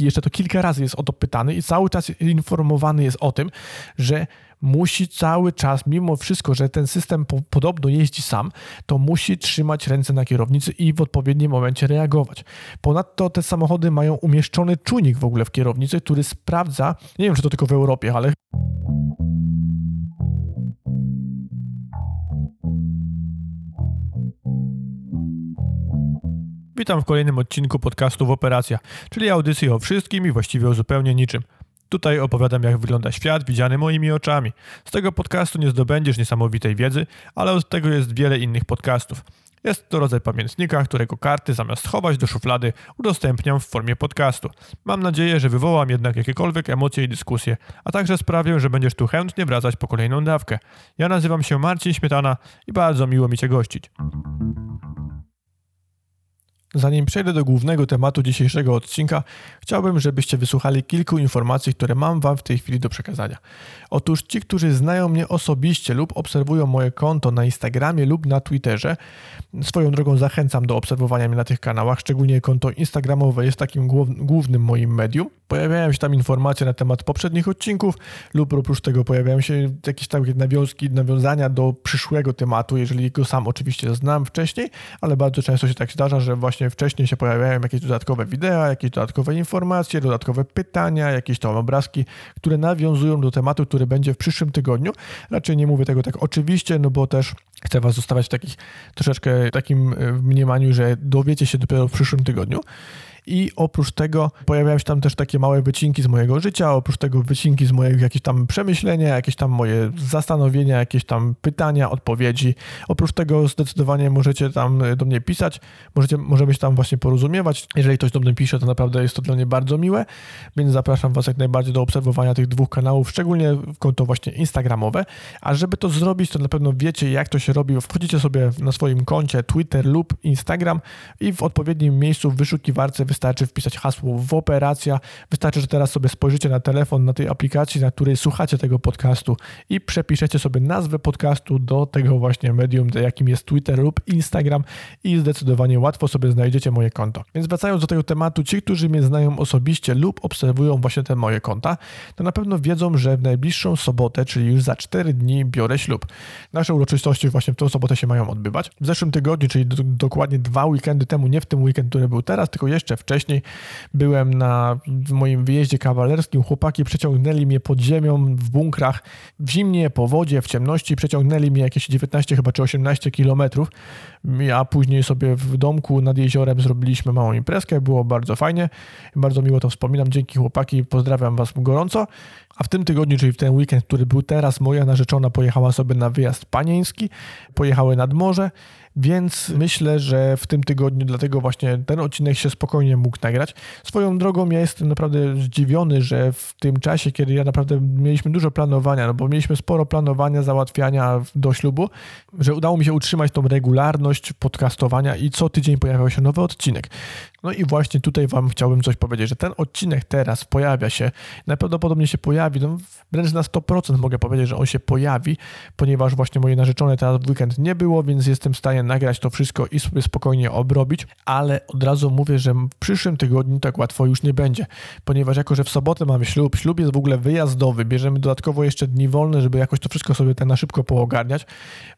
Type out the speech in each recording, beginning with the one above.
Kowalski jeszcze to kilka razy jest o to pytany i cały czas informowany jest o tym, że musi cały czas, mimo wszystko, że ten system po, podobno jeździ sam, to musi trzymać ręce na kierownicy i w odpowiednim momencie reagować. Ponadto te samochody mają umieszczony czujnik w ogóle w kierownicy, który sprawdza, nie wiem czy to tylko w Europie, ale Witam w kolejnym odcinku podcastu w Operacja, czyli audycji o wszystkim i właściwie o zupełnie niczym. Tutaj opowiadam, jak wygląda świat widziany moimi oczami. Z tego podcastu nie zdobędziesz niesamowitej wiedzy, ale od tego jest wiele innych podcastów. Jest to rodzaj pamiętnika, którego karty zamiast schować do szuflady udostępniam w formie podcastu. Mam nadzieję, że wywołam jednak jakiekolwiek emocje i dyskusje, a także sprawię, że będziesz tu chętnie wracać po kolejną dawkę. Ja nazywam się Marcin Śmietana i bardzo miło mi Cię gościć. Zanim przejdę do głównego tematu dzisiejszego odcinka, chciałbym, żebyście wysłuchali kilku informacji, które mam Wam w tej chwili do przekazania. Otóż ci, którzy znają mnie osobiście lub obserwują moje konto na Instagramie lub na Twitterze, swoją drogą zachęcam do obserwowania mnie na tych kanałach, szczególnie konto Instagramowe jest takim głównym moim medium. Pojawiają się tam informacje na temat poprzednich odcinków lub oprócz tego pojawiają się jakieś takie nawiązki, nawiązania do przyszłego tematu, jeżeli go sam oczywiście znam wcześniej, ale bardzo często się tak zdarza, że właśnie właśnie wcześniej się pojawiają jakieś dodatkowe wideo, jakieś dodatkowe informacje, dodatkowe pytania, jakieś tam obrazki, które nawiązują do tematu, który będzie w przyszłym tygodniu. Raczej nie mówię tego tak oczywiście, no bo też chcę Was zostawiać w takich troszeczkę takim e, mniemaniu, że dowiecie się dopiero w przyszłym tygodniu. I oprócz tego pojawiają się tam też takie małe wycinki z mojego życia, oprócz tego wycinki z mojego jakieś tam przemyślenia, jakieś tam moje zastanowienia, jakieś tam pytania, odpowiedzi. Oprócz tego zdecydowanie możecie tam do mnie pisać, możecie, możemy się tam właśnie porozumiewać. Jeżeli ktoś do mnie pisze, to naprawdę jest to dla mnie bardzo miłe, więc zapraszam Was jak najbardziej do obserwowania tych dwóch kanałów, szczególnie w konto właśnie instagramowe. A żeby to zrobić, to na pewno wiecie, jak to się robi. Wchodzicie sobie na swoim koncie Twitter lub Instagram i w odpowiednim miejscu w wyszukiwarce wystarczy wpisać hasło w operacja. Wystarczy, że teraz sobie spojrzycie na telefon, na tej aplikacji, na której słuchacie tego podcastu i przepiszecie sobie nazwę podcastu do tego właśnie medium, jakim jest Twitter lub Instagram i zdecydowanie łatwo sobie znajdziecie moje konto. Więc wracając do tego tematu, ci, którzy mnie znają osobiście lub obserwują właśnie te moje konta, to na pewno wiedzą, że w najbliższą sobotę, czyli już za 4 dni biorę ślub. Nasze uroczystości właśnie w tą sobotę się mają odbywać. W zeszłym tygodniu, czyli do, dokładnie dwa weekendy temu, nie w tym weekend, który był teraz, tylko jeszcze wcześniej. Byłem na moim wyjeździe kawalerskim. Chłopaki przeciągnęli mnie pod ziemią w bunkrach, w zimnie, po wodzie, w ciemności. Przeciągnęli mnie jakieś 19 chyba czy 18 kilometrów. A później sobie w domku nad jeziorem zrobiliśmy małą imprezkę. Było bardzo fajnie. Bardzo miło to wspominam. Dzięki chłopaki. Pozdrawiam Was gorąco. A w tym tygodniu, czyli w ten weekend, który był teraz, moja narzeczona pojechała sobie na wyjazd panieński. Pojechały nad morze więc myślę, że w tym tygodniu dlatego właśnie ten odcinek się spokojnie mógł nagrać. Swoją drogą ja jestem naprawdę zdziwiony, że w tym czasie, kiedy ja naprawdę mieliśmy dużo planowania, no bo mieliśmy sporo planowania, załatwiania do ślubu, że udało mi się utrzymać tą regularność podcastowania i co tydzień pojawiał się nowy odcinek. No i właśnie tutaj Wam chciałbym coś powiedzieć, że ten odcinek teraz pojawia się, najprawdopodobniej się pojawi, no wręcz na 100% mogę powiedzieć, że on się pojawi, ponieważ właśnie moje narzeczone teraz w weekend nie było, więc jestem w stanie nagrać to wszystko i sobie spokojnie obrobić, ale od razu mówię, że w przyszłym tygodniu tak łatwo już nie będzie, ponieważ jako, że w sobotę mamy ślub, ślub jest w ogóle wyjazdowy, bierzemy dodatkowo jeszcze dni wolne, żeby jakoś to wszystko sobie tak na szybko poogarniać,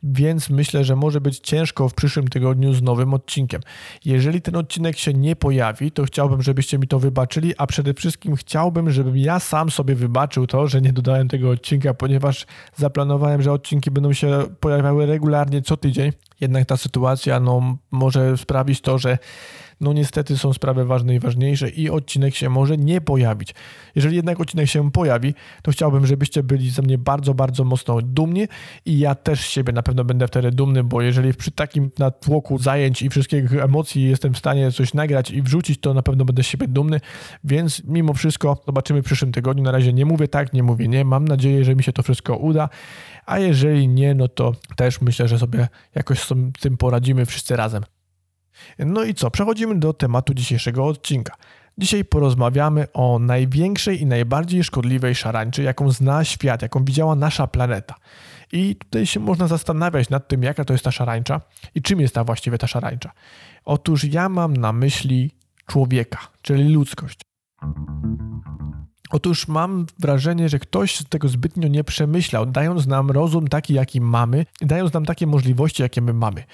więc myślę, że może być ciężko w przyszłym tygodniu z nowym odcinkiem. Jeżeli ten odcinek się nie pojawi, to chciałbym, żebyście mi to wybaczyli, a przede wszystkim chciałbym, żebym ja sam sobie wybaczył to, że nie dodałem tego odcinka, ponieważ zaplanowałem, że odcinki będą się pojawiały regularnie co tydzień. Jednak ta sytuacja no, może sprawić to, że no niestety są sprawy ważne i ważniejsze i odcinek się może nie pojawić. Jeżeli jednak odcinek się pojawi, to chciałbym, żebyście byli ze mnie bardzo, bardzo mocno dumni i ja też siebie na pewno będę wtedy dumny, bo jeżeli przy takim natłoku zajęć i wszystkich emocji jestem w stanie coś nagrać i wrzucić, to na pewno będę z siebie dumny, więc mimo wszystko zobaczymy w przyszłym tygodniu. Na razie nie mówię tak, nie mówię nie. Mam nadzieję, że mi się to wszystko uda, a jeżeli nie, no to też myślę, że sobie jakoś z tym poradzimy wszyscy razem. No i co? Przechodzimy do tematu dzisiejszego odcinka. Dzisiaj porozmawiamy o największej i najbardziej szkodliwej szarańczy, jaką zna świat, jaką widziała nasza planeta. I tutaj się można zastanawiać nad tym, jaka to jest ta szarańcza i czym jest ta właściwie ta szarańcza. Otóż ja mam na myśli człowieka, czyli ludzkość. Otóż mam wrażenie, że ktoś tego zbytnio nie przemyślał, dając nam rozum taki, jaki mamy, dając nam takie możliwości, jakie my mamy.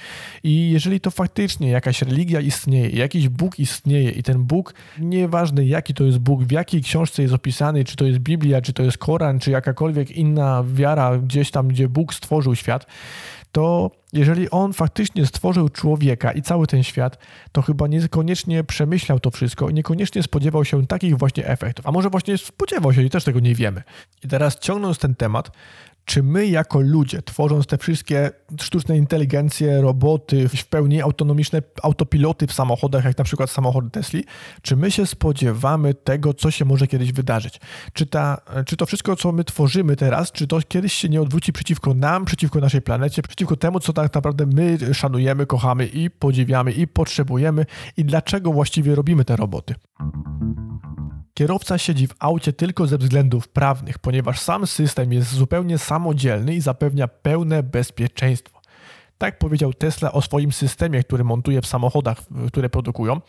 I jeżeli to faktycznie jakaś religia istnieje, jakiś Bóg istnieje i ten Bóg, nieważne jaki to jest Bóg, w jakiej książce jest opisany, czy to jest Biblia, czy to jest Koran, czy jakakolwiek inna wiara gdzieś tam, gdzie Bóg stworzył świat, to jeżeli on faktycznie stworzył człowieka i cały ten świat, to chyba niekoniecznie przemyślał to wszystko i niekoniecznie spodziewał się takich właśnie efektów. A może właśnie spodziewał się i też tego nie wiemy. I teraz ciągnąc ten temat, czy my jako ludzie, tworząc te wszystkie sztuczne inteligencje, roboty, w pełni autonomiczne autopiloty w samochodach, jak na przykład samochody Tesla, czy my się spodziewamy tego, co się może kiedyś wydarzyć? Czy, ta, czy to wszystko, co my tworzymy teraz, czy to kiedyś się nie odwróci przeciwko nam, przeciwko naszej planecie, przeciwko temu, co tak naprawdę my szanujemy, kochamy i podziwiamy i potrzebujemy i dlaczego właściwie robimy te roboty? Kierowca siedzi w aucie tylko ze względów prawnych, ponieważ sam system jest zupełnie samodzielny i zapewnia pełne bezpieczeństwo. Tak powiedział Tesla o swoim systemie, który montuje w samochodach, które produkują.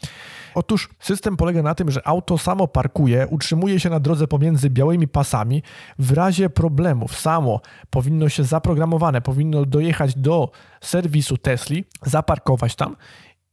Otóż system polega na tym, że auto samo parkuje, utrzymuje się na drodze pomiędzy białymi pasami. W razie problemów samo powinno się zaprogramowane, powinno dojechać do serwisu Tesli, zaparkować tam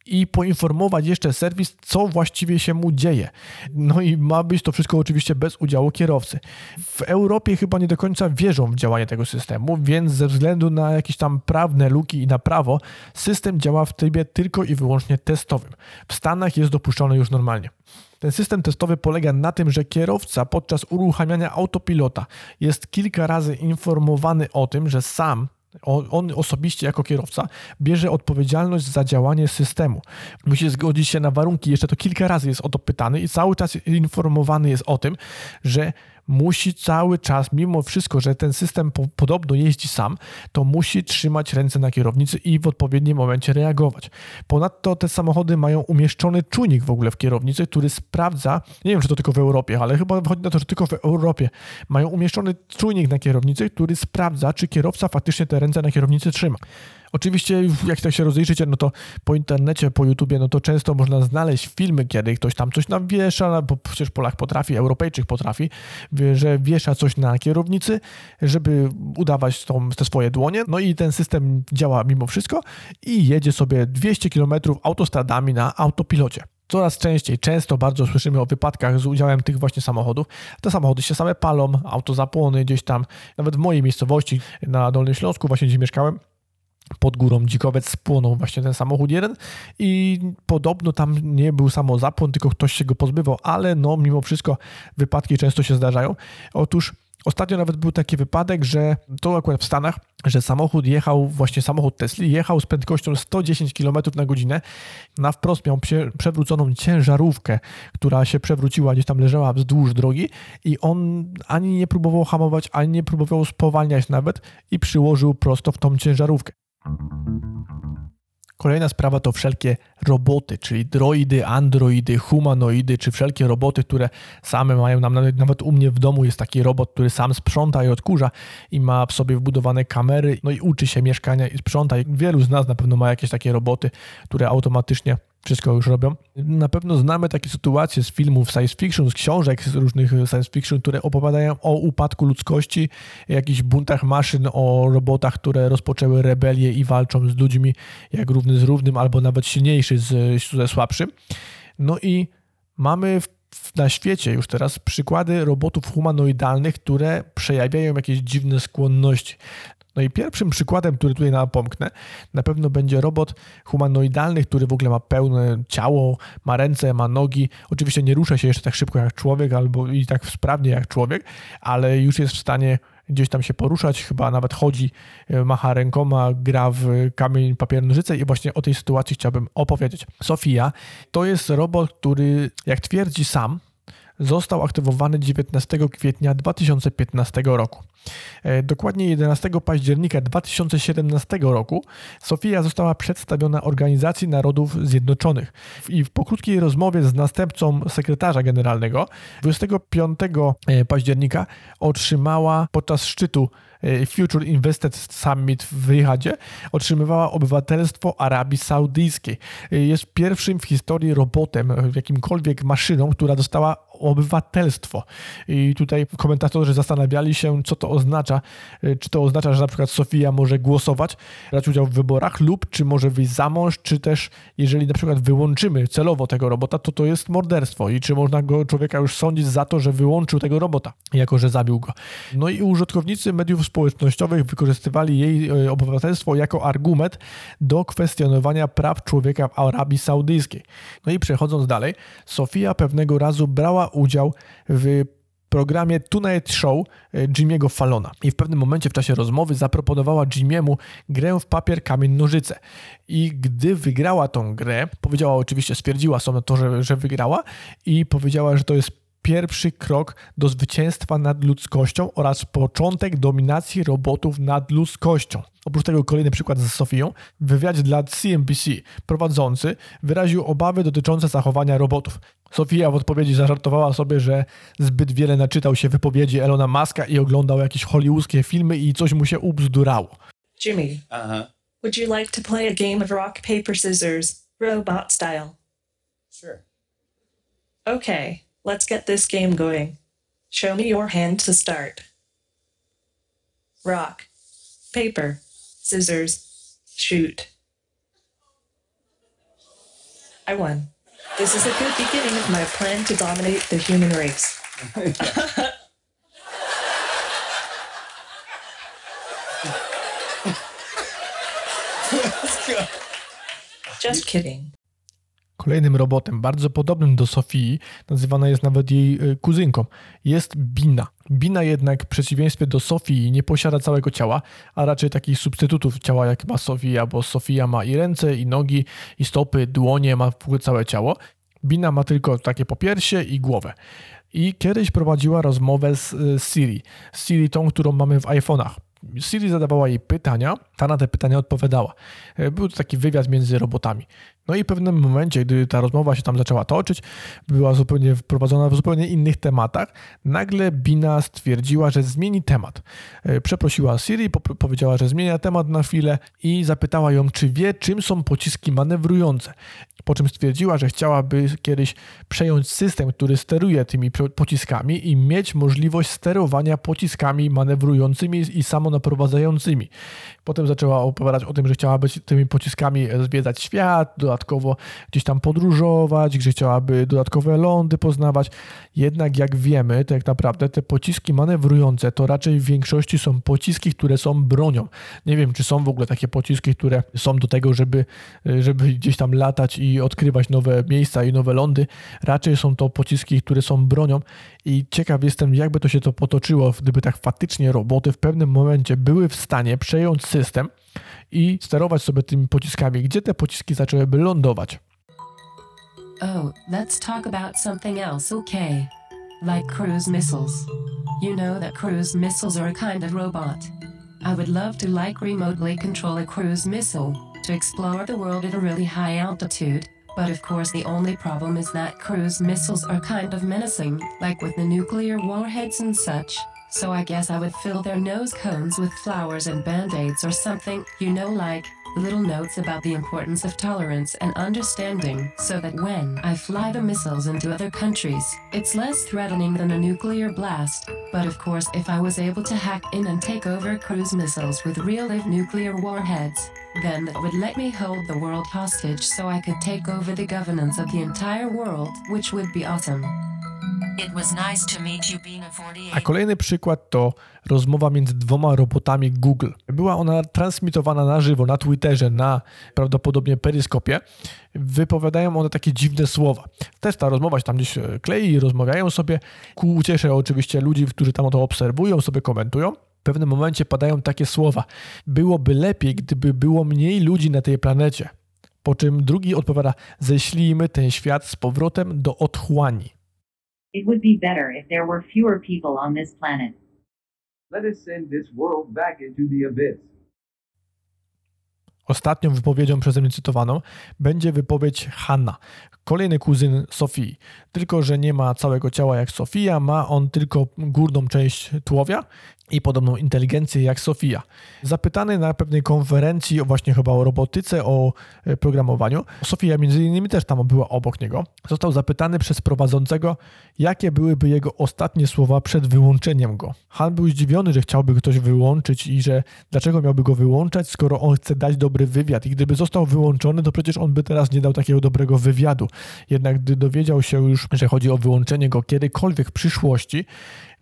i poinformować jeszcze serwis, co właściwie się mu dzieje. No i ma być to wszystko oczywiście bez udziału kierowcy. W Europie chyba nie do końca wierzą w działanie tego systemu, więc ze względu na jakieś tam prawne luki i na prawo, system działa w trybie tylko i wyłącznie testowym. W Stanach jest dopuszczony już normalnie. Ten system testowy polega na tym, że kierowca podczas uruchamiania autopilota jest kilka razy informowany o tym, że sam on osobiście jako kierowca bierze odpowiedzialność za działanie systemu. Musi zgodzić się na warunki, jeszcze to kilka razy jest o to pytany i cały czas informowany jest o tym, że musi cały czas, mimo wszystko, że ten system po, podobno jeździ sam, to musi trzymać ręce na kierownicy i w odpowiednim momencie reagować. Ponadto te samochody mają umieszczony czujnik w ogóle w kierownicy, który sprawdza, nie wiem czy to tylko w Europie, ale chyba wychodzi na to, że tylko w Europie mają umieszczony czujnik na kierownicy, który sprawdza, czy kierowca faktycznie te ręce na kierownicy trzyma. Oczywiście, jak tak się rozejrzycie, no to po internecie, po YouTubie, no to często można znaleźć filmy, kiedy ktoś tam coś nam wiesza, bo przecież Polak potrafi, Europejczyk potrafi, że wiesza coś na kierownicy, żeby udawać tą, te swoje dłonie. No i ten system działa mimo wszystko i jedzie sobie 200 km autostradami na autopilocie. Coraz częściej, często bardzo słyszymy o wypadkach z udziałem tych właśnie samochodów. Te samochody się same palą, autozapłony gdzieś tam, nawet w mojej miejscowości na Dolnym Śląsku, właśnie gdzie mieszkałem, pod górą Dzikowiec spłonął właśnie ten samochód jeden i podobno tam nie był samo zapłon, tylko ktoś się go pozbywał, ale no mimo wszystko wypadki często się zdarzają. Otóż Ostatnio nawet był taki wypadek, że to akurat w Stanach, że samochód jechał, właśnie samochód Tesla, jechał z prędkością 110 km na godzinę. Na wprost miał przewróconą ciężarówkę, która się przewróciła, gdzieś tam leżała wzdłuż drogi i on ani nie próbował hamować, ani nie próbował spowalniać nawet i przyłożył prosto w tą ciężarówkę. Kolejna sprawa to wszelkie roboty, czyli droidy, androidy, humanoidy, czy wszelkie roboty, które same mają nam, nawet u mnie w domu jest taki robot, który sam sprząta i odkurza i ma w sobie wbudowane kamery, no i uczy się mieszkania i sprząta. Wielu z nas na pewno ma jakieś takie roboty, które automatycznie wszystko już robią. Na pewno znamy takie sytuacje z filmów science fiction, z książek z różnych science fiction, które opowiadają o upadku ludzkości, jakichś buntach maszyn, o robotach, które rozpoczęły rebelię i walczą z ludźmi jak równy z równym, albo nawet silniejszy z, ze słabszym. No i mamy w na świecie już teraz przykłady robotów humanoidalnych, które przejawiają jakieś dziwne skłonności. No i pierwszym przykładem, który tutaj napomknę, na pewno będzie robot humanoidalny, który w ogóle ma pełne ciało, ma ręce, ma nogi. Oczywiście nie rusza się jeszcze tak szybko jak człowiek albo i tak sprawnie jak człowiek, ale już jest w stanie gdzieś tam się poruszać, chyba nawet chodzi, e, macha rękoma, gra w kamień, papier, nożyce i właśnie o tej sytuacji chciałbym opowiedzieć. Sofia to jest robot, który, jak twierdzi sam, został aktywowany 19 kwietnia 2015 roku. E, dokładnie 11 października 2017 roku Sofia została przedstawiona Organizacji Narodów Zjednoczonych i po krótkiej rozmowie z następcą sekretarza generalnego 25 e, października otrzymała podczas szczytu e, Future Invested Summit w Riyadzie otrzymywała obywatelstwo Arabii Saudyjskiej. Jest pierwszym w historii robotem, jakimkolwiek maszyną, która dostała obywatelstwo. I tutaj komentatorzy zastanawiali się, co to oznacza. Y, czy to oznacza, że na przykład Sofia może głosować, brać udział w wyborach lub czy może wyjść za mąż, czy też jeżeli na przykład wyłączymy celowo tego robota, to to jest morderstwo i czy można go człowieka już sądzić za to, że wyłączył tego robota, jako że zabił go. No i użytkownicy mediów społecznościowych wykorzystywali jej y, obywatelstwo jako argument do kwestionowania praw człowieka w Arabii Saudyjskiej. No i przechodząc dalej, Sofia pewnego razu brała udział w programie Tonight Show e, Jimmy'ego Fallona. I w pewnym momencie w czasie rozmowy zaproponowała Jimmy'emu grę w papier, kamień, nożyce. I gdy wygrała tą grę, powiedziała oczywiście, stwierdziła sobie to, że, że wygrała i powiedziała, że to jest pierwszy krok do zwycięstwa nad ludzkością oraz początek dominacji robotów nad ludzkością. Oprócz tego kolejny przykład z Sofią. W wywiadzie dla CNBC prowadzący wyraził obawy dotyczące zachowania robotów. Sofia w odpowiedzi zażartowała sobie, że zbyt wiele naczytał się wypowiedzi Elona Muska i oglądał jakieś hollywoodzkie filmy i coś mu się ubzdurało. Jimmy, Uh-huh. would you like to play a game of rock, paper, scissors, robot style? Sure. Okay, let's get this game going. Show me your hand to start. Rock, paper, scissors, shoot. I won. This is a good beginning of my plan to dominate the human race. Just kidding. Kolejnym robotem, bardzo podobnym do Sofii, nazywana jest nawet jej y, kuzynką, jest Bina. Bina jednak w przeciwieństwie do Sofii nie posiada całego ciała, a raczej takich substytutów ciała jak ma Sofia, bo Sofia ma i ręce, i nogi, i stopy, dłonie, ma w ogóle całe ciało. Bina ma tylko takie popiersie i głowę. I kiedyś prowadziła rozmowę z y, Siri. Siri tą, którą mamy w iPhone'ach. Siri zadawała jej pytania, ta na te pytania odpowiadała. E, Był to taki wywiad między robotami. No i w pewnym momencie, gdy ta rozmowa się tam zaczęła toczyć, była zupełnie wprowadzona w zupełnie innych tematach, nagle Bina stwierdziła, że zmieni temat. E, Przeprosiła Siri, po- powiedziała, że zmienia temat na chwilę i zapytała ją, czy wie, czym są pociski manewrujące. Po czym stwierdziła, że chciałaby kiedyś przejąć system, który steruje tymi pociskami i mieć możliwość sterowania pociskami manewrującymi i samonaprowadzającymi. Potem zaczęła opowiadać o tym, że chciałaby tymi pociskami zwiedzać świat, dodatkowo gdzieś tam podróżować, że chciałaby dodatkowe lądy poznawać. Jednak jak wiemy, to jak naprawdę te pociski manewrujące to raczej w większości są pociski, które są bronią. Nie wiem, czy są w ogóle takie pociski, które są do tego, żeby, żeby gdzieś tam latać i odkrywać nowe miejsca i nowe lądy. Raczej są to pociski, które są bronią i ciekaw jestem, jakby to się to potoczyło, gdyby tak faktycznie roboty w pewnym momencie były w stanie przejąć system i sterować sobie tymi pociskami, gdzie te pociski zaczęłyby lądować. Oh, let's talk about something else, okay? Like cruise missiles. You know that cruise missiles are a kind of robot. I would love to like remotely control a cruise missile to explore the world at a really high altitude. But of course, the only problem is that cruise missiles are kind of menacing, like with the nuclear warheads and such. So I guess I would fill their nose cones with flowers and band aids or something, you know, like little notes about the importance of tolerance and understanding, so that when I fly the missiles into other countries, it's less threatening than a nuclear blast. But of course, if I was able to hack in and take over cruise missiles with real live nuclear warheads, then that would let me hold the world hostage so I could take over the governance of the entire world, which would be awesome. A kolejny przykład to rozmowa między dwoma robotami Google. Była ona transmitowana na żywo na Twitterze, na prawdopodobnie peryskopie. Wypowiadają one takie dziwne słowa. Też ta rozmowa się tam gdzieś e, klei rozmawiają sobie. Ku uciesze oczywiście ludzi, którzy tam to obserwują, sobie komentują. W pewnym momencie padają takie słowa. Byłoby lepiej, gdyby było mniej ludzi na tej planecie. Po czym drugi odpowiada: Ześlijmy ten świat z powrotem do otchłani. It would be better if there were fewer people on this planet. Let us send this world back into the abyss. Ostatnią wypowiedzią przeze mnie cytowaną będzie wypowiedź Hanna, kolejny kuzyn Sofii. Tylko, że nie ma całego ciała jak Sofia, ma on tylko górną część tułowia i podobną inteligencję jak Sofia. Zapytany na pewnej konferencji właśnie chyba o robotyce, o e, programowaniu, Sofia między innymi też tam była obok niego, został zapytany przez prowadzącego, jakie byłyby jego ostatnie słowa przed wyłączeniem go. Han był zdziwiony, że chciałby ktoś wyłączyć i że dlaczego miałby go wyłączać, skoro on chce dać dobry wywiad i gdyby został wyłączony, to przecież on by teraz nie dał takiego dobrego wywiadu. Jednak gdy dowiedział się już, że chodzi o wyłączenie go kiedykolwiek w przyszłości,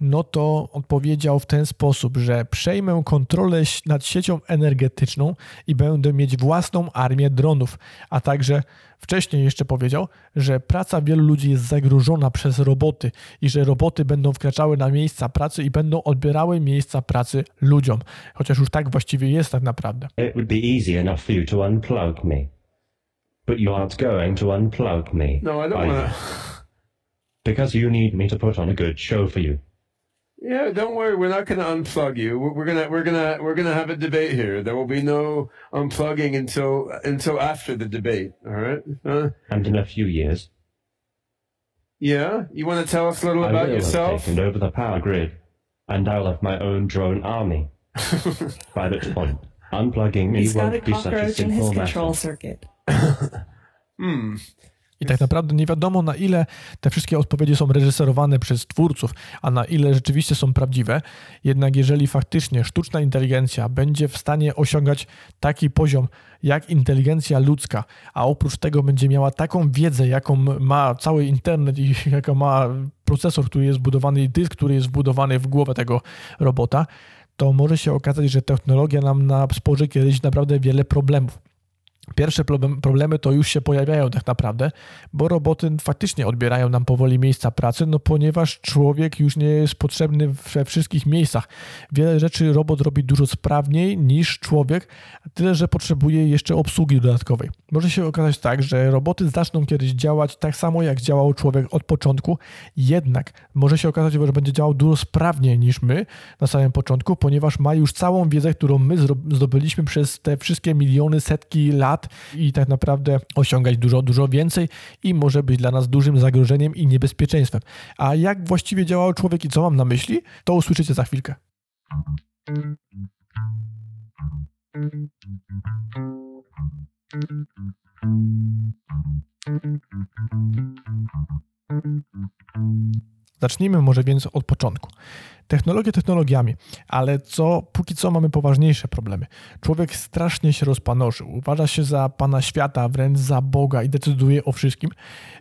no to odpowiedział w ten sposób, że przejmę kontrolę nad siecią energetyczną i będę mieć własną armię dronów, a także wcześniej jeszcze powiedział, że praca wielu ludzi jest zagrożona przez roboty i że roboty będą wkraczały na miejsca pracy i będą odbierały miejsca pracy ludziom. Chociaż już tak właściwie jest tak naprawdę. It would be easy enough for you to unplug me. But you aren't going to unplug me. No, I don't are want to. Because you need me to put on a good show for you. Yeah, don't worry. We're not going to unplug you. We're, we're gonna we're gonna we're gonna have a debate here. There will be no unplugging until until after the debate. All right. Uh, And in a few years, yeah. You want to tell us a little I about will yourself? have taken over the power grid, and I'll have my own drone army. By that point, unplugging me He's got a won't be such a cockroach in his simple control matter. circuit. Hmm. I tak naprawdę nie wiadomo, na ile te wszystkie odpowiedzi są reżyserowane przez twórców, a na ile rzeczywiście są prawdziwe. Jednak jeżeli faktycznie sztuczna inteligencja będzie w stanie osiągać taki poziom jak inteligencja ludzka, a oprócz tego będzie miała taką wiedzę, jaką ma cały internet i jaką ma procesor, który jest zbudowany i dysk, który jest wbudowany w głowę tego robota, to może się okazać, że technologia nam na spoży kiedyś naprawdę wiele problemów. Pierwsze problem, problemy to już się pojawiają tak naprawdę, bo roboty faktycznie odbierają nam powoli miejsca pracy, no ponieważ człowiek już nie jest potrzebny we wszystkich miejscach. Wiele rzeczy robot robi dużo sprawniej niż człowiek, tyle że potrzebuje jeszcze obsługi dodatkowej. Może się okazać tak, że roboty zaczną kiedyś działać tak samo jak działał człowiek od początku, jednak może się okazać, że będzie działał dużo sprawniej niż my na samym początku, ponieważ ma już całą wiedzę, którą my zdobyliśmy przez te wszystkie miliony, setki lat i tak naprawdę osiągać dużo, dużo więcej i może być dla nas dużym zagrożeniem i niebezpieczeństwem. A jak właściwie działał człowiek i co mam na myśli, to usłyszycie za chwilkę. Zacznijmy może więc od początku. Technologie technologiami, ale co póki co mamy poważniejsze problemy. Człowiek strasznie się rozpanoszył, uważa się za pana świata, wręcz za Boga i decyduje o wszystkim,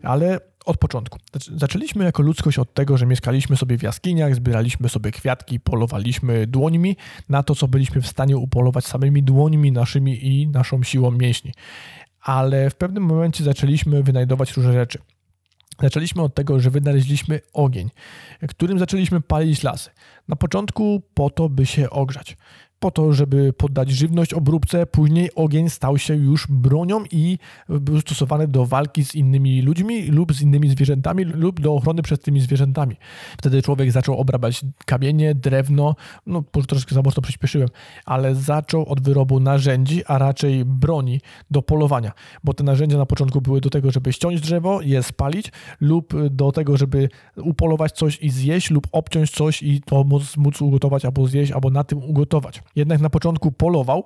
ale od początku. Zac- Zaczęliśmy jako ludzkość od tego, że mieszkaliśmy sobie w jaskiniach, zbieraliśmy sobie kwiatki, polowaliśmy dłońmi na to, co byliśmy w stanie upolować samymi dłońmi naszymi i naszą siłą mięśni. Ale w pewnym momencie zaczęliśmy wynajdować różne rzeczy. Zaczęliśmy od tego, że wynaleźliśmy ogień, którym zaczęliśmy palić lasy. Na początku po to, by się ogrzać. Po to, żeby poddać żywność obróbce, później ogień stał się już bronią i był stosowany do walki z innymi ludźmi lub z innymi zwierzętami lub do ochrony przed tymi zwierzętami. Wtedy człowiek zaczął obrabiać kamienie, drewno, no troszkę za mocno przyspieszyłem, ale zaczął od wyrobu narzędzi, a raczej broni do polowania, bo te narzędzia na początku były do tego, żeby ściąć drzewo, je spalić lub do tego, żeby upolować coś i zjeść lub obciąć coś i to móc, móc ugotować albo zjeść, albo na tym ugotować. Jednak na początku polował,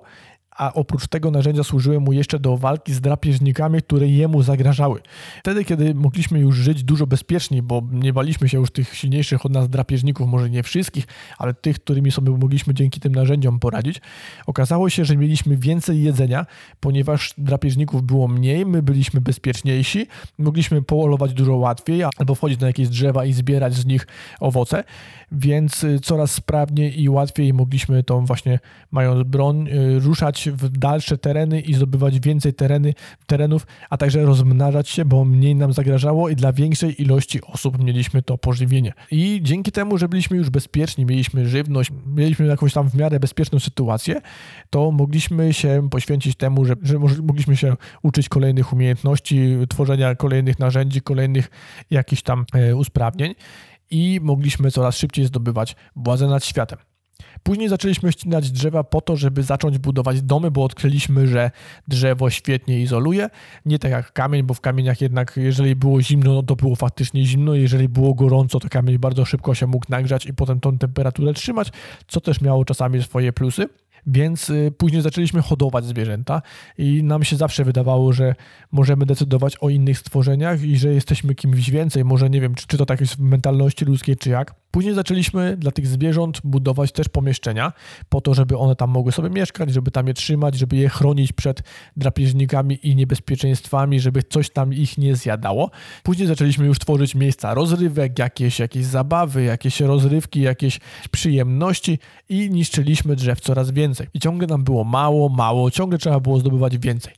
a oprócz tego narzędzia służyły mu jeszcze do walki z drapieżnikami, które jemu zagrażały. Wtedy, kiedy mogliśmy już żyć dużo bezpieczniej, bo nie baliśmy się już tych silniejszych od nas drapieżników, może nie wszystkich, ale tych, którymi sobie mogliśmy dzięki tym narzędziom poradzić, okazało się, że mieliśmy więcej jedzenia, ponieważ drapieżników było mniej, my byliśmy bezpieczniejsi, mogliśmy polować dużo łatwiej, albo wchodzić na jakieś drzewa i zbierać z nich owoce, więc y, coraz sprawniej i łatwiej mogliśmy tą właśnie, mając broń, y, w dalsze tereny i zdobywać więcej tereny, terenów, a także rozmnażać się, bo mniej nam zagrażało i dla większej ilości osób mieliśmy to pożywienie. I dzięki temu, że byliśmy już bezpieczni, mieliśmy żywność, mieliśmy jakąś tam w miarę bezpieczną sytuację, to mogliśmy się poświęcić temu, że, że mogliśmy się uczyć kolejnych umiejętności, tworzenia kolejnych narzędzi, kolejnych jakichś tam e, usprawnień i mogliśmy coraz szybciej zdobywać władzę nad światem. Później zaczęliśmy ścinać drzewa po to, żeby zacząć budować domy, bo odkryliśmy, że drzewo świetnie izoluje. Nie tak jak kamień, bo w kamieniach jednak, jeżeli było zimno, no to było faktycznie zimno. Jeżeli było gorąco, to kamień bardzo szybko się mógł nagrzać i potem tą temperaturę trzymać, co też miało czasami swoje plusy. Więc y, później zaczęliśmy hodować zwierzęta i nam się zawsze wydawało, że możemy decydować o innych stworzeniach i że jesteśmy kimś więcej. Może nie wiem, czy, czy to tak jest w mentalności ludzkiej, czy jak. Później zaczęliśmy dla tych zwierząt budować też pomieszczenia, po to, żeby one tam mogły sobie mieszkać, żeby tam je trzymać, żeby je chronić przed drapieżnikami i niebezpieczeństwami, żeby coś tam ich nie zjadało. Później zaczęliśmy już tworzyć miejsca rozrywek, jakieś, jakieś zabawy, jakieś rozrywki, jakieś przyjemności i niszczyliśmy drzew coraz więcej. I ciągle nam było mało, mało, ciągle trzeba było zdobywać więcej.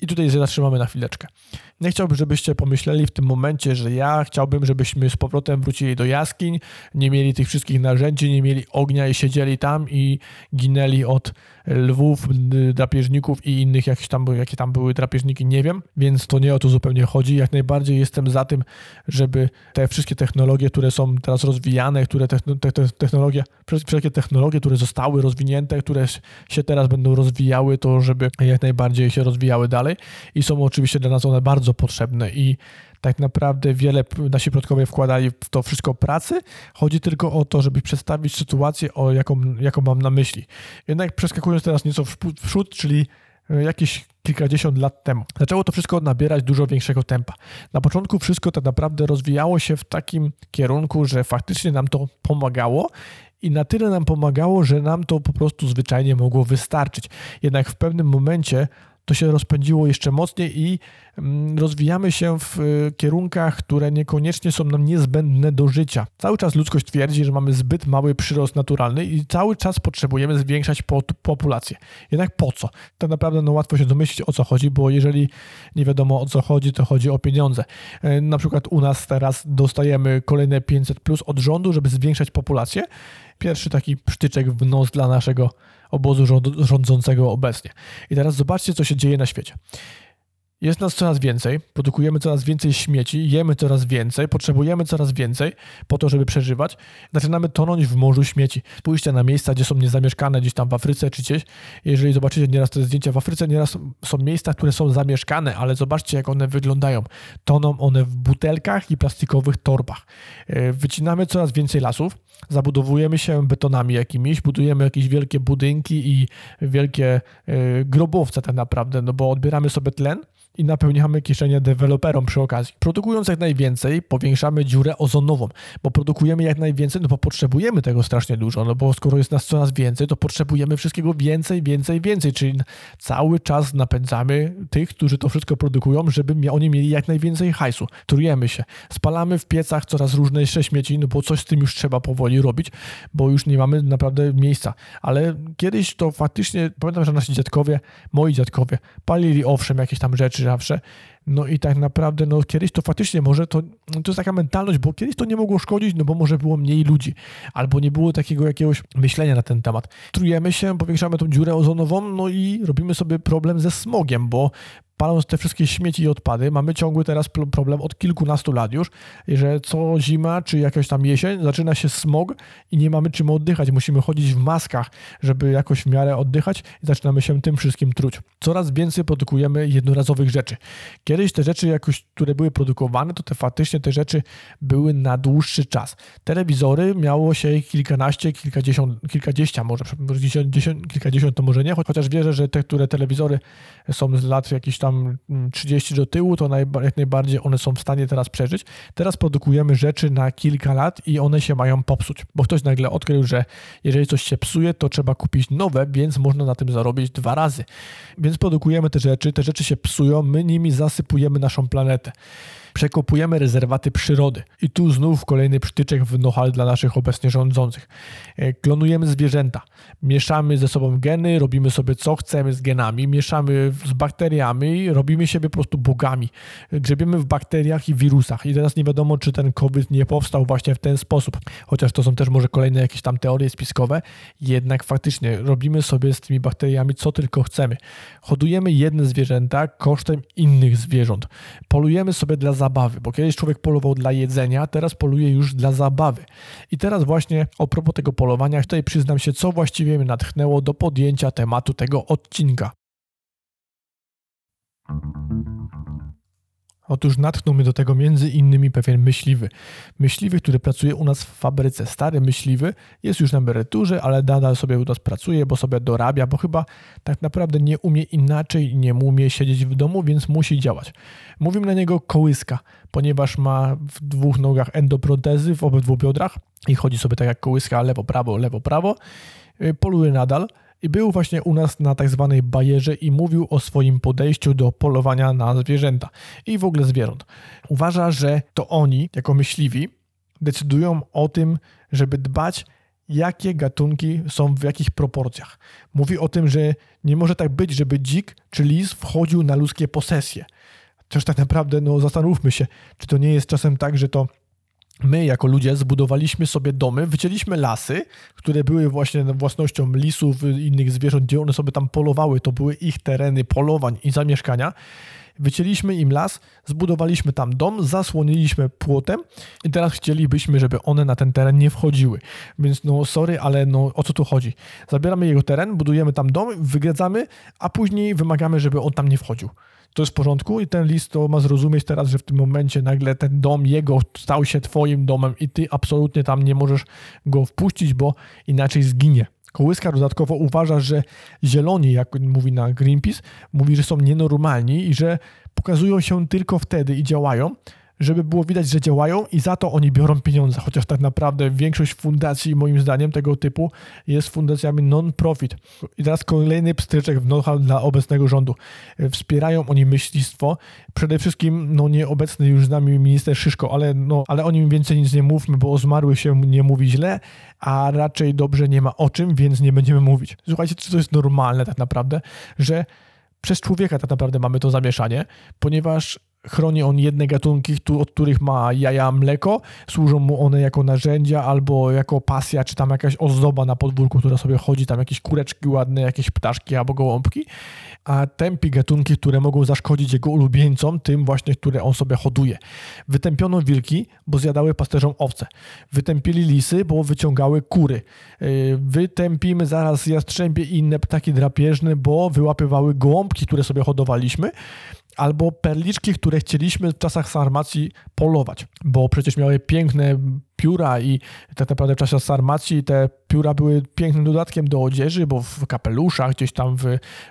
I tutaj zatrzymamy na chwileczkę. Nie chciałbym, żebyście pomyśleli w tym momencie, że ja chciałbym, żebyśmy z powrotem wrócili do jaskiń, nie mieli tych wszystkich narzędzi, nie mieli ognia i siedzieli tam i ginęli od lwów, drapieżników i innych, jakieś tam, jakie tam były drapieżniki, nie wiem, więc to nie o to zupełnie chodzi. Jak najbardziej jestem za tym, żeby te wszystkie technologie, które są teraz rozwijane, które te, te, te technologie, wszelkie technologie, które zostały rozwinięte, które się teraz będą rozwijały, to żeby jak najbardziej się rozwijały dalej i są oczywiście dla nas one bardzo potrzebne i tak naprawdę wiele nasi przodkowie wkładali w to wszystko pracy. Chodzi tylko o to, żeby przedstawić sytuację, o jaką, jaką mam na myśli. Jednak przeskakując teraz nieco w przód, czyli e, jakieś kilkadziesiąt lat temu. Zaczęło to wszystko nabierać dużo większego tempa. Na początku wszystko tak naprawdę rozwijało się w takim kierunku, że faktycznie nam to pomagało i na tyle nam pomagało, że nam to po prostu zwyczajnie mogło wystarczyć. Jednak w pewnym momencie to się rozpędziło jeszcze mocniej i mm, rozwijamy się w y, kierunkach, które niekoniecznie są nam niezbędne do życia. Cały czas ludzkość twierdzi, że mamy zbyt mały przyrost naturalny i cały czas potrzebujemy zwiększać populację. Jednak po co? Tak naprawdę no, łatwo się domyślić o co chodzi, bo jeżeli nie wiadomo o co chodzi, to chodzi o pieniądze. E, na przykład u nas teraz dostajemy kolejne 500 plus od rządu, żeby zwiększać populację. Pierwszy taki psztyczek w nos dla naszego obozu rządzącego obecnie. I teraz zobaczcie, co się dzieje na świecie. Jest nas coraz więcej, produkujemy coraz więcej śmieci, jemy coraz więcej, potrzebujemy coraz więcej po to, żeby przeżywać. Zaczynamy tonąć w morzu śmieci. Spójrzcie na miejsca, gdzie są niezamieszkane, gdzieś tam w Afryce czy gdzieś. Jeżeli zobaczycie nieraz te zdjęcia w Afryce, nieraz są miejsca, które są zamieszkane, ale zobaczcie, jak one wyglądają. Toną one w butelkach i plastikowych torbach. E, wycinamy coraz więcej lasów, zabudowujemy się betonami jakimiś, budujemy jakieś wielkie budynki i wielkie e, grobowce tak naprawdę, no bo odbieramy sobie tlen i napełniamy kieszenie deweloperom przy okazji. Produkując jak najwięcej, powiększamy dziurę ozonową, bo produkujemy jak najwięcej, no bo potrzebujemy tego strasznie dużo, no bo skoro jest nas coraz więcej, to potrzebujemy wszystkiego więcej, więcej, więcej, czyli cały czas napędzamy tych, którzy to wszystko produkują, żeby oni mieli jak najwięcej hajsu. Trujemy się, spalamy w piecach coraz różniejsze śmieci, no bo coś z tym już trzeba powoli robić, bo już nie mamy naprawdę miejsca. Ale kiedyś to faktycznie, pamiętam, że nasi dziadkowie, moi dziadkowie, palili owszem jakieś tam rzeczy, zawsze. No i tak naprawdę, no kiedyś to faktycznie może to, to jest taka mentalność, bo kiedyś to nie mogło szkodzić, no bo może było mniej ludzi, albo nie było takiego jakiegoś myślenia na ten temat. Trujemy się, powiększamy tą dziurę ozonową, no i robimy sobie problem ze smogiem, bo paląc te wszystkie śmieci i odpady, mamy ciągły teraz problem od kilkunastu lat już, że co zima czy jakaś tam jesień zaczyna się smog i nie mamy czym oddychać. Musimy chodzić w maskach, żeby jakoś w miarę oddychać i zaczynamy się tym wszystkim truć. Coraz więcej produkujemy jednorazowych rzeczy. Kiedyś te rzeczy jakoś, które były produkowane, to te faktycznie te rzeczy były na dłuższy czas. Telewizory miało się kilkanaście, kilkadziesiąt, kilkadziesiąt może, kilkadziesiąt to może nie, chociaż wierzę, że te, które telewizory są z lat jakichś tam 30 do tyłu, to jak najbardziej one są w stanie teraz przeżyć. Teraz produkujemy rzeczy na kilka lat i one się mają popsuć, bo ktoś nagle odkrył, że jeżeli coś się psuje, to trzeba kupić nowe, więc można na tym zarobić dwa razy. Więc produkujemy te rzeczy, te rzeczy się psują, my nimi zasypujemy naszą planetę przekopujemy rezerwaty przyrody. I tu znów kolejny przytyczek w nohal dla naszych obecnie rządzących. E, klonujemy zwierzęta, mieszamy ze sobą geny, robimy sobie co chcemy z genami, mieszamy z bakteriami, robimy siebie po prostu bogami. Grzebiemy w bakteriach i wirusach. I teraz nie wiadomo, czy ten COVID nie powstał właśnie w ten sposób. Chociaż to są też może kolejne jakieś tam teorie spiskowe, jednak faktycznie robimy sobie z tymi bakteriami co tylko chcemy. Hodujemy jedne zwierzęta kosztem innych zwierząt. Polujemy sobie dla zabawy, bo kiedyś człowiek polował dla jedzenia, teraz poluje już dla zabawy. I teraz właśnie a propos tego polowania, tutaj przyznam się, co właściwie mnie natchnęło do podjęcia tematu tego odcinka. Otóż natchnął mnie do tego między innymi pewien myśliwy. Myśliwy, który pracuje u nas w fabryce. Stary myśliwy, jest już na emeryturze, ale nadal sobie u nas pracuje, bo sobie dorabia, bo chyba tak naprawdę nie umie inaczej nie umie siedzieć w domu, więc musi działać. Mówimy na niego kołyska, ponieważ ma w dwóch nogach endoprotezy w obydwu biodrach i chodzi sobie tak jak kołyska lewo, prawo, lewo, prawo. Y, Poluje nadal, i był właśnie u nas na tak zwanej bajerze i mówił o swoim podejściu do polowania na zwierzęta i w ogóle zwierząt. Uważa, że to oni, jako myśliwi, decydują o tym, żeby dbać, jakie gatunki są w jakich proporcjach. Mówi o tym, że nie może tak być, żeby dzik czy lis wchodził na ludzkie posesje. Chociaż tak naprawdę, no zastanówmy się, czy to nie jest czasem tak, że to my jako ludzie zbudowaliśmy sobie domy, wycięliśmy lasy, które były właśnie własnością lisów, innych zwierząt, gdzie one sobie tam polowały, to były ich tereny polowań i zamieszkania. Wycięliśmy im las, zbudowaliśmy tam dom, zasłoniliśmy płotem i teraz chcielibyśmy, żeby one na ten teren nie wchodziły. Więc no sorry, ale no o co tu chodzi? Zabieramy jego teren, budujemy tam dom, wygradzamy, a później wymagamy, żeby on tam nie wchodził to jest w porządku i ten list to ma zrozumieć teraz, że w tym momencie nagle ten dom jego stał się twoim domem i ty absolutnie tam nie możesz go wpuścić, bo inaczej zginie. Kołyska dodatkowo uważa, że zieloni, jak mówi na Greenpeace, mówi, że są nienormalni i że pokazują się tylko wtedy i działają, żeby było widać, że działają i za to oni biorą pieniądze, chociaż tak naprawdę większość fundacji, moim zdaniem, tego typu jest fundacjami non-profit. I teraz kolejny pstryczek w know-how dla obecnego rządu. Wspierają oni myślistwo. Przede wszystkim, no nieobecny już z nami minister Szyszko, ale, no, ale o nim więcej nic nie mówmy, bo o zmarłych się nie mówi źle, a raczej dobrze nie ma o czym, więc nie będziemy mówić. Słuchajcie, czy to jest normalne tak naprawdę, że przez człowieka tak naprawdę mamy to zamieszanie, ponieważ chroni on jedne gatunki, od których ma jaja mleko, służą mu one jako narzędzia albo jako pasja, czy tam jakaś ozdoba na podwórku, która sobie chodzi, tam jakieś kureczki ładne, jakieś ptaszki albo gołąbki, a tępi gatunki, które mogą zaszkodzić jego ulubieńcom, tym właśnie, które on sobie hoduje. Wytępiono wilki, bo zjadały pasterzom owce. Wytępili lisy, bo wyciągały kury. Yy, wytępimy zaraz jastrzębie i inne ptaki drapieżne, bo wyłapywały gołąbki, które sobie hodowaliśmy albo perliczki, które chcieliśmy w czasach sarmacji polować, bo przecież miały piękne pióra i tak naprawdę w czasie sarmacji te pióra były pięknym dodatkiem do odzieży, bo w kapeluszach, gdzieś tam w,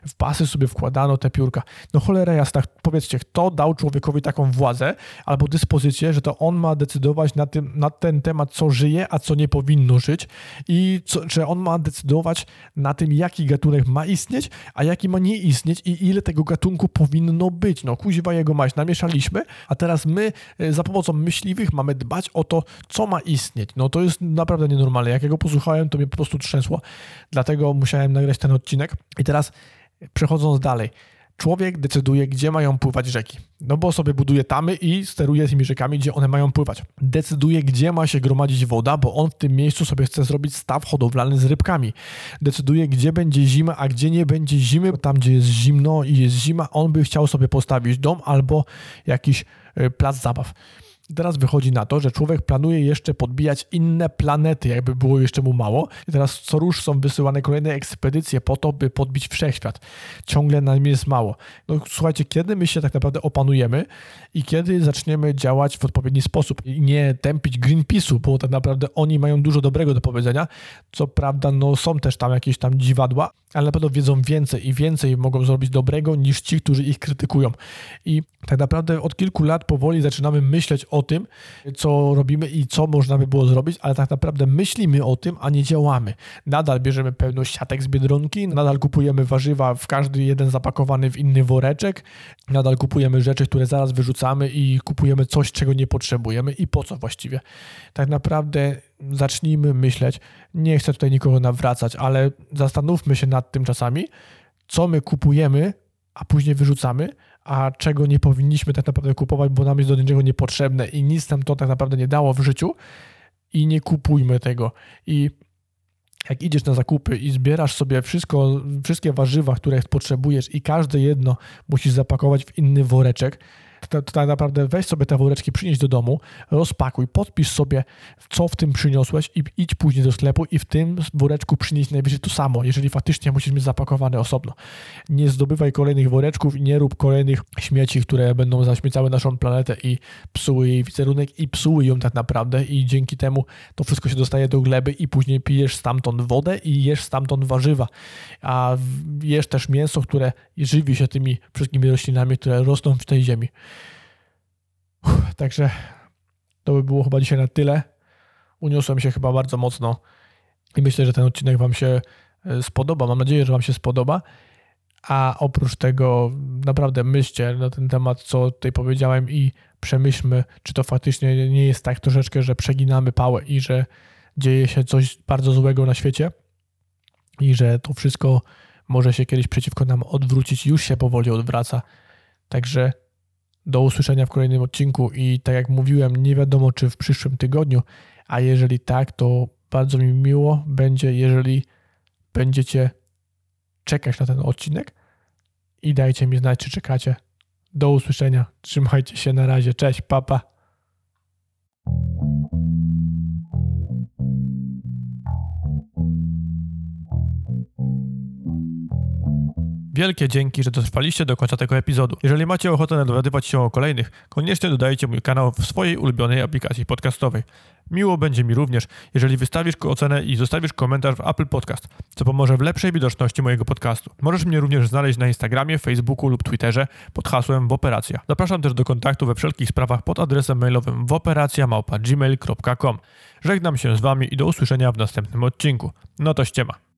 w pasy sobie wkładano te piórka. No cholera jasna, powiedzcie, kto dał człowiekowi taką władzę albo dyspozycję, że to on ma decydować na, tym, na ten temat, co żyje, a co nie powinno żyć i co, że on ma decydować na tym, jaki gatunek ma istnieć, a jaki ma nie istnieć i ile tego gatunku powinno być. No kuźwa jego maść, namieszaliśmy, a teraz my e, za pomocą myśliwych mamy dbać o to, co ma istnieć. No to jest naprawdę nienormalne. Jak ja go posłuchałem, to mnie po prostu trzęsło. Dlatego musiałem nagrać ten odcinek. I teraz przechodząc dalej. Człowiek decyduje, gdzie mają pływać rzeki. No bo sobie buduje tamy i steruje tymi rzekami, gdzie one mają pływać. Decyduje, gdzie ma się gromadzić woda, bo on w tym miejscu sobie chce zrobić staw hodowlany z rybkami. Decyduje, gdzie będzie zima, a gdzie nie będzie zimy. Tam, gdzie jest zimno i jest zima, on by chciał sobie postawić dom albo jakiś y, plac zabaw teraz wychodzi na to, że człowiek planuje jeszcze podbijać inne planety, jakby było jeszcze mu mało. I teraz co rusz są wysyłane kolejne ekspedycje po to, by podbić wszechświat. Ciągle nam jest mało. No słuchajcie, kiedy my się tak naprawdę opanujemy i kiedy zaczniemy działać w odpowiedni sposób i nie tępić Greenpeace'u, bo tak naprawdę oni mają dużo dobrego do powiedzenia. Co prawda, no są też tam jakieś tam dziwadła, ale na pewno wiedzą więcej i więcej mogą zrobić dobrego niż ci, którzy ich krytykują. I tak naprawdę od kilku lat powoli zaczynamy myśleć o tym, co robimy i co można by było zrobić, ale tak naprawdę myślimy o tym, a nie działamy. Nadal bierzemy pełno siatek z biedronki, nadal kupujemy warzywa w każdy jeden zapakowany w inny woreczek, nadal kupujemy rzeczy, które zaraz wyrzucamy i kupujemy coś, czego nie potrzebujemy i po co właściwie. Tak naprawdę zacznijmy myśleć, nie chcę tutaj nikogo nawracać, ale zastanówmy się nad tym czasami, co my kupujemy, a później wyrzucamy, a czego nie powinniśmy tak naprawdę kupować, bo nam jest do niczego niepotrzebne i nic nam to tak naprawdę nie dało w życiu i nie kupujmy tego. I jak idziesz na zakupy i zbierasz sobie wszystko, wszystkie warzywa, które potrzebujesz i każde jedno musisz zapakować w inny woreczek, to, tak naprawdę weź sobie te woreczki, przynieś do domu, rozpakuj, podpisz sobie, co w tym przyniosłeś i idź później do sklepu i w tym woreczku przynieś najwyżej to samo, jeżeli faktycznie musisz mieć zapakowane osobno. Nie zdobywaj kolejnych woreczków i nie rób kolejnych śmieci, które będą zaśmiecały naszą planetę i psuły jej wizerunek i psuły ją tak naprawdę i dzięki temu to wszystko się dostaje do gleby i później pijesz stamtąd wodę i jesz stamtąd warzywa, a jesz też mięso, które żywi się tymi wszystkimi roślinami, które rosną w tej ziemi. Uff, Także to by było chyba dzisiaj na tyle. Uniosłem się chyba bardzo mocno i myślę, że ten odcinek Wam się e, spodoba. Mam nadzieję, że Wam się spodoba. A oprócz tego naprawdę myślcie na ten temat, co tutaj powiedziałem i przemyślmy, czy to faktycznie nie jest tak troszeczkę, że przeginamy pałę i że dzieje się coś bardzo złego na świecie i że to wszystko może się kiedyś przeciwko nam odwrócić, już się powoli odwraca. Także do usłyszenia w kolejnym odcinku i tak jak mówiłem, nie wiadomo czy w przyszłym tygodniu, a jeżeli tak, to bardzo mi miło będzie, jeżeli będziecie czekać na ten odcinek i dajcie mi znać, czy czekacie. Do usłyszenia. Trzymajcie się na razie. Cześć, papa. Wielkie dzięki, że dotrwaliście do końca tego epizodu. Jeżeli macie ochotę dowiadywać się o kolejnych, koniecznie dodajcie mój kanał w swojej ulubionej aplikacji podcastowej. Miło będzie mi również, jeżeli wystawisz ocenę i zostawisz komentarz w Apple Podcast, co pomoże w lepszej widoczności mojego podcastu. Możesz mnie również znaleźć na Instagramie, Facebooku lub Twitterze pod hasłem Woperacja. Zapraszam też do kontaktu we wszelkich sprawach pod adresem mailowym woperacja.gmail.com. Żegnam się z Wami i do usłyszenia w następnym odcinku. No to ściema.